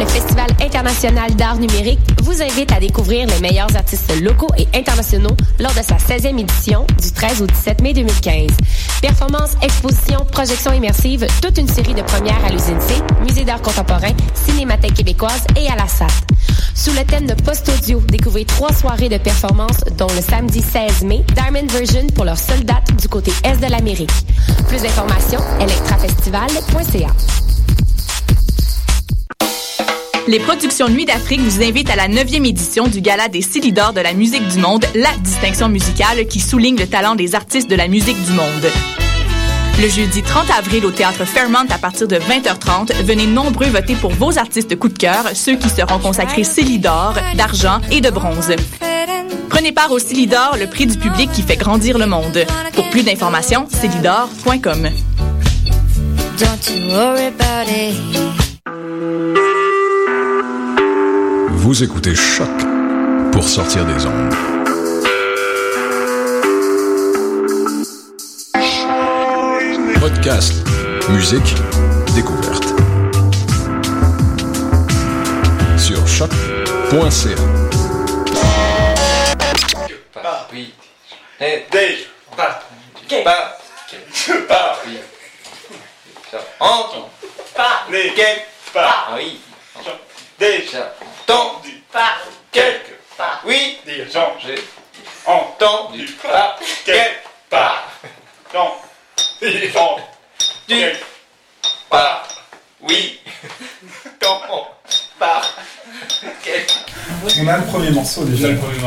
Le Festival international d'art numérique, vous invite à découvrir les meilleurs artistes locaux et internationaux lors de sa 16e édition du 13 au 17 mai 2015. Performances, expositions, projections immersives, toute une série de premières à l'usine C, Musée d'art contemporain, Cinémathèque québécoise et à la SAT. Sous le thème de post-audio, découvrez trois soirées de performances, dont le samedi 16 mai, Diamond Version pour leur seule date du côté est de l'Amérique. Plus d'informations, electrafestival.ca. Les productions Nuit d'Afrique vous invitent à la 9e édition du Gala des Silidors de la musique du monde, la distinction musicale qui souligne le talent des artistes de la musique du monde. Le jeudi 30 avril au théâtre Fairmont à partir de 20h30, venez nombreux voter pour vos artistes coup de cœur, ceux qui seront consacrés Célidor, d'argent et de bronze. Prenez part au Célidor, le prix du public qui fait grandir le monde. Pour plus d'informations, célidor.com. Vous écoutez Choc pour sortir des ondes. Podcast, musique, découverte. Sur choc.ca. Paris. Morceau déjà. le premier.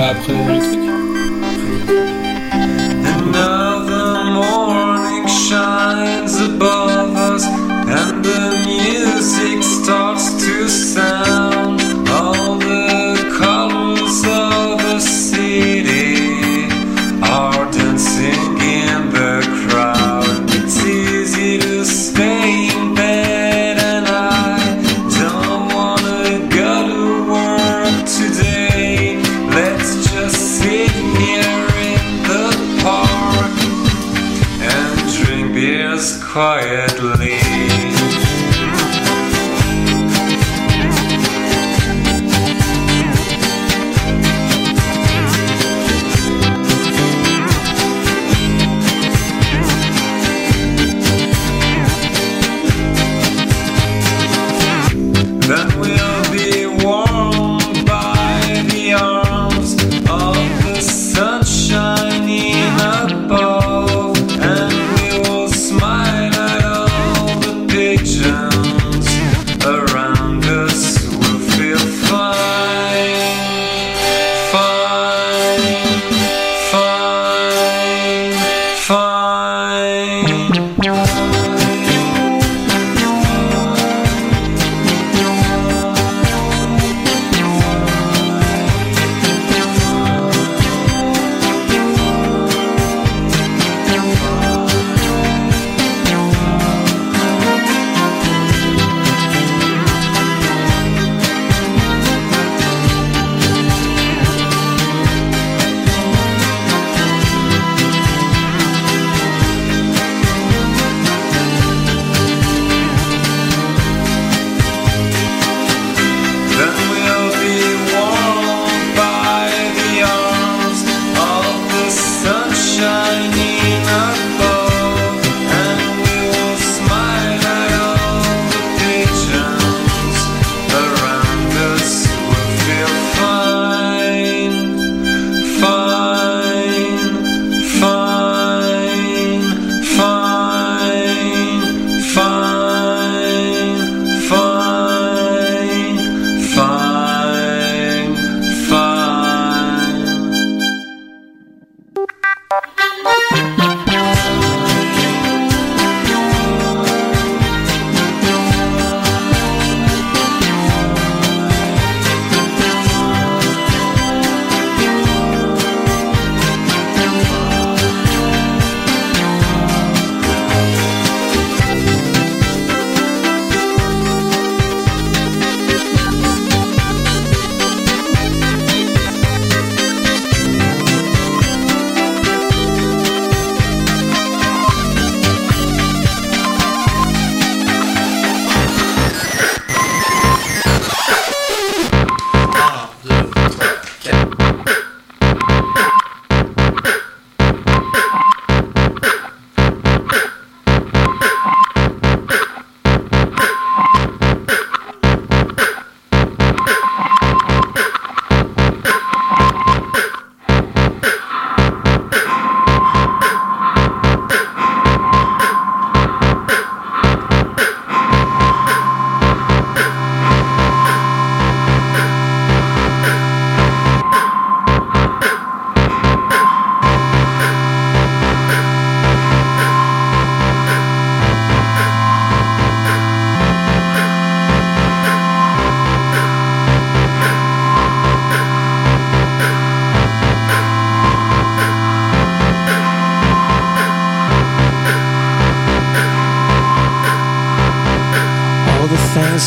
Après le truc.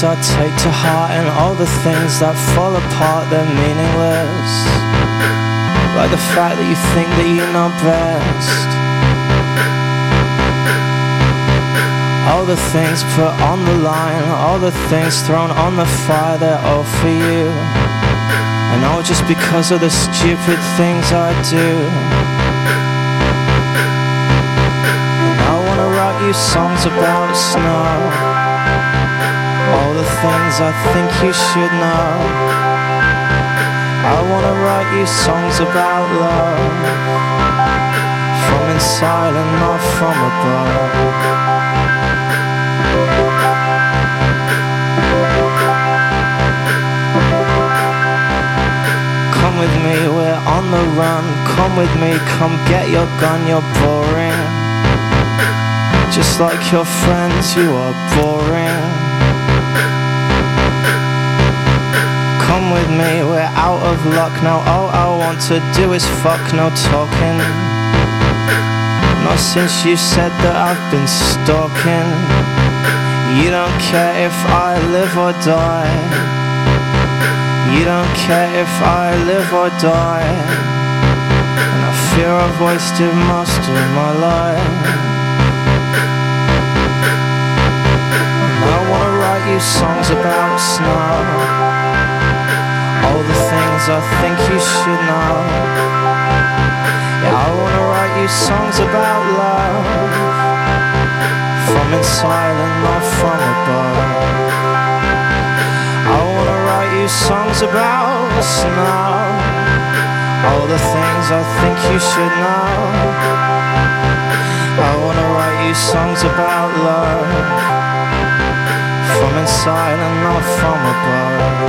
I take to heart and all the things that fall apart, they're meaningless. Like the fact that you think that you know best. All the things put on the line, all the things thrown on the fire, they're all for you. And all just because of the stupid things I do. And I wanna write you songs about snow. The things I think you should know. I wanna write you songs about love. From inside and not from above. Come with me, we're on the run. Come with me, come get your gun, you're boring. Just like your friends, you are boring. Come with me, we're out of luck now. All I want to do is fuck, no talking. Not since you said that I've been stalking. You don't care if I live or die. You don't care if I live or die. And I fear I've wasted most of my life. I wanna write you songs about snow. I think you should know. Yeah, I wanna write you songs about love. From inside and not from above. I wanna write you songs about snow. All the things I think you should know. I wanna write you songs about love. From inside and not from above.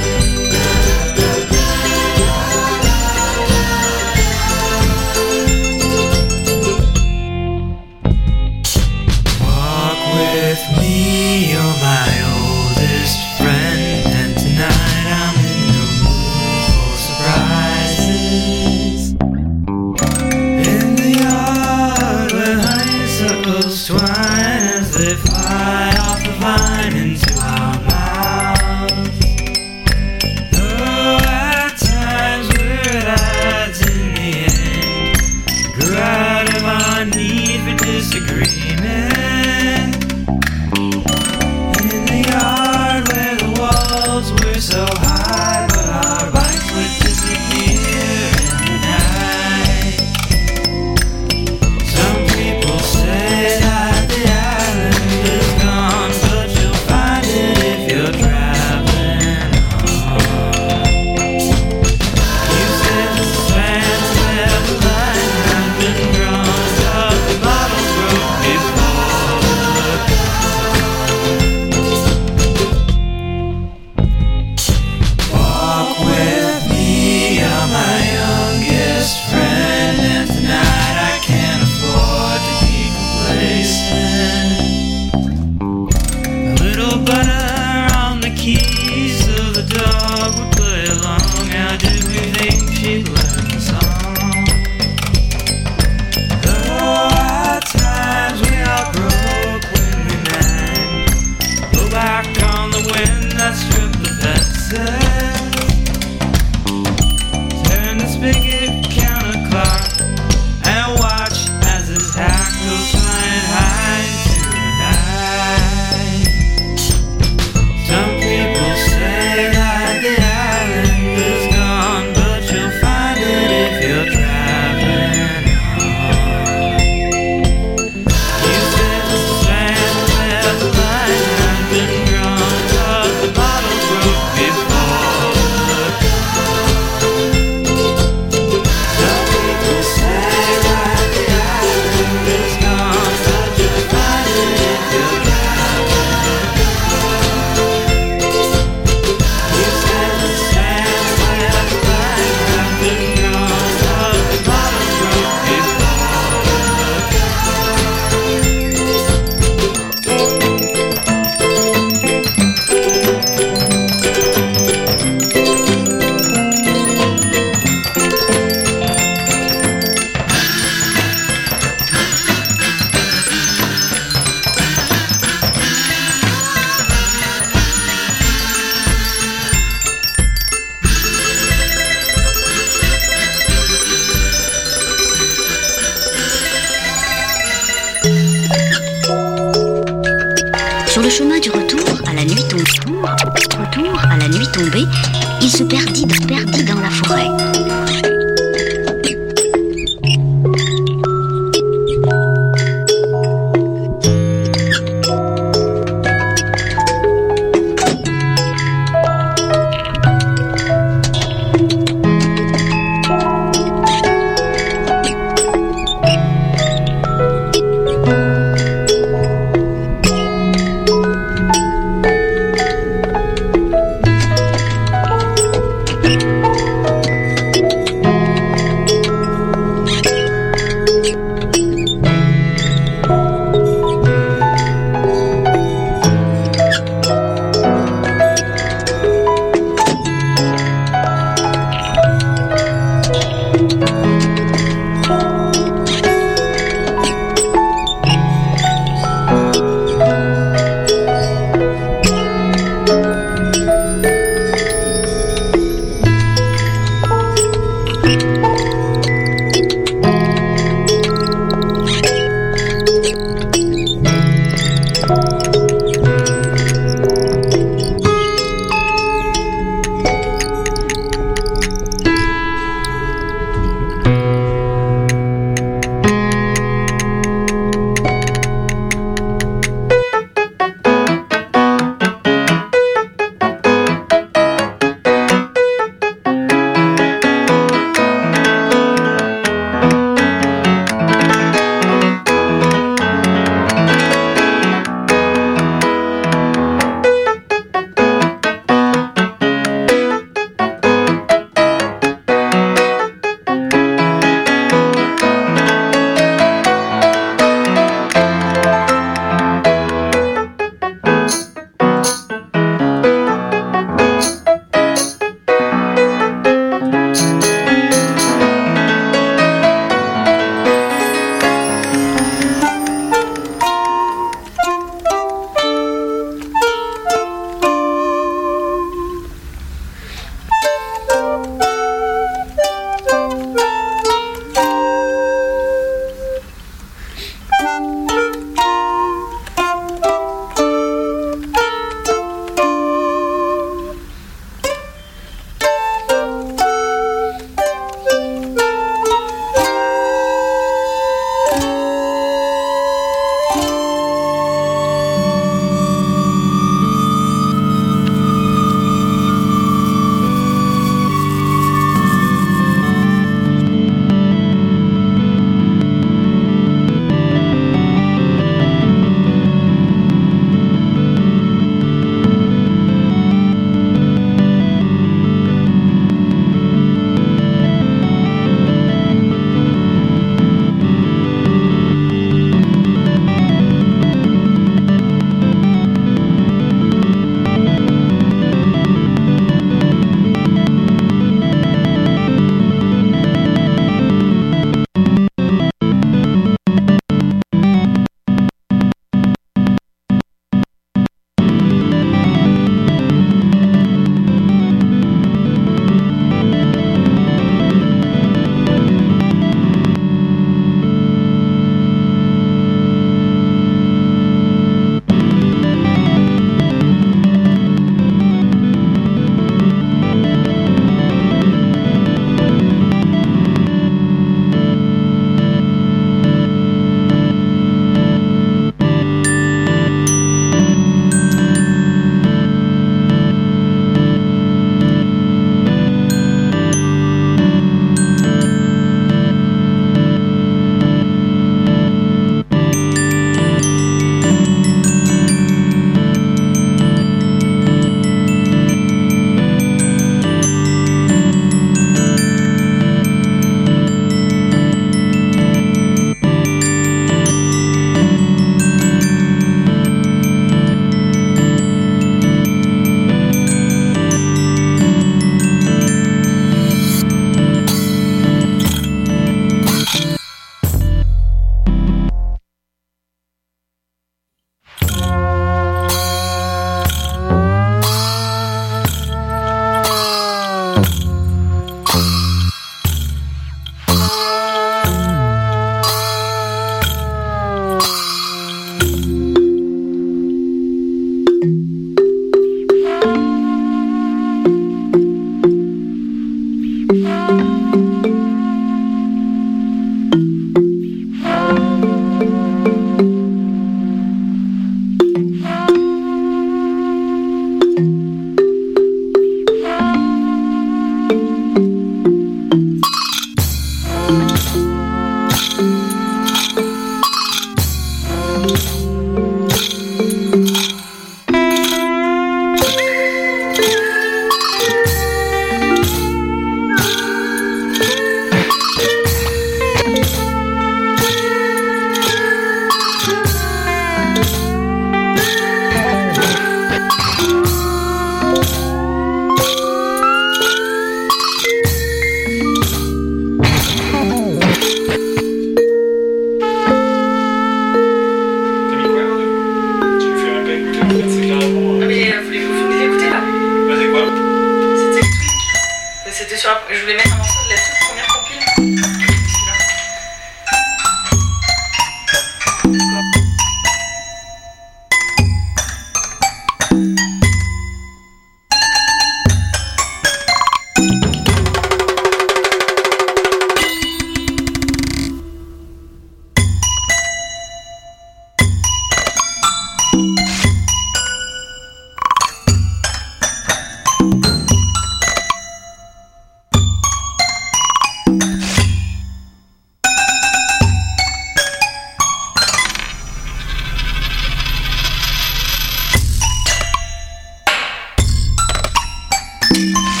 you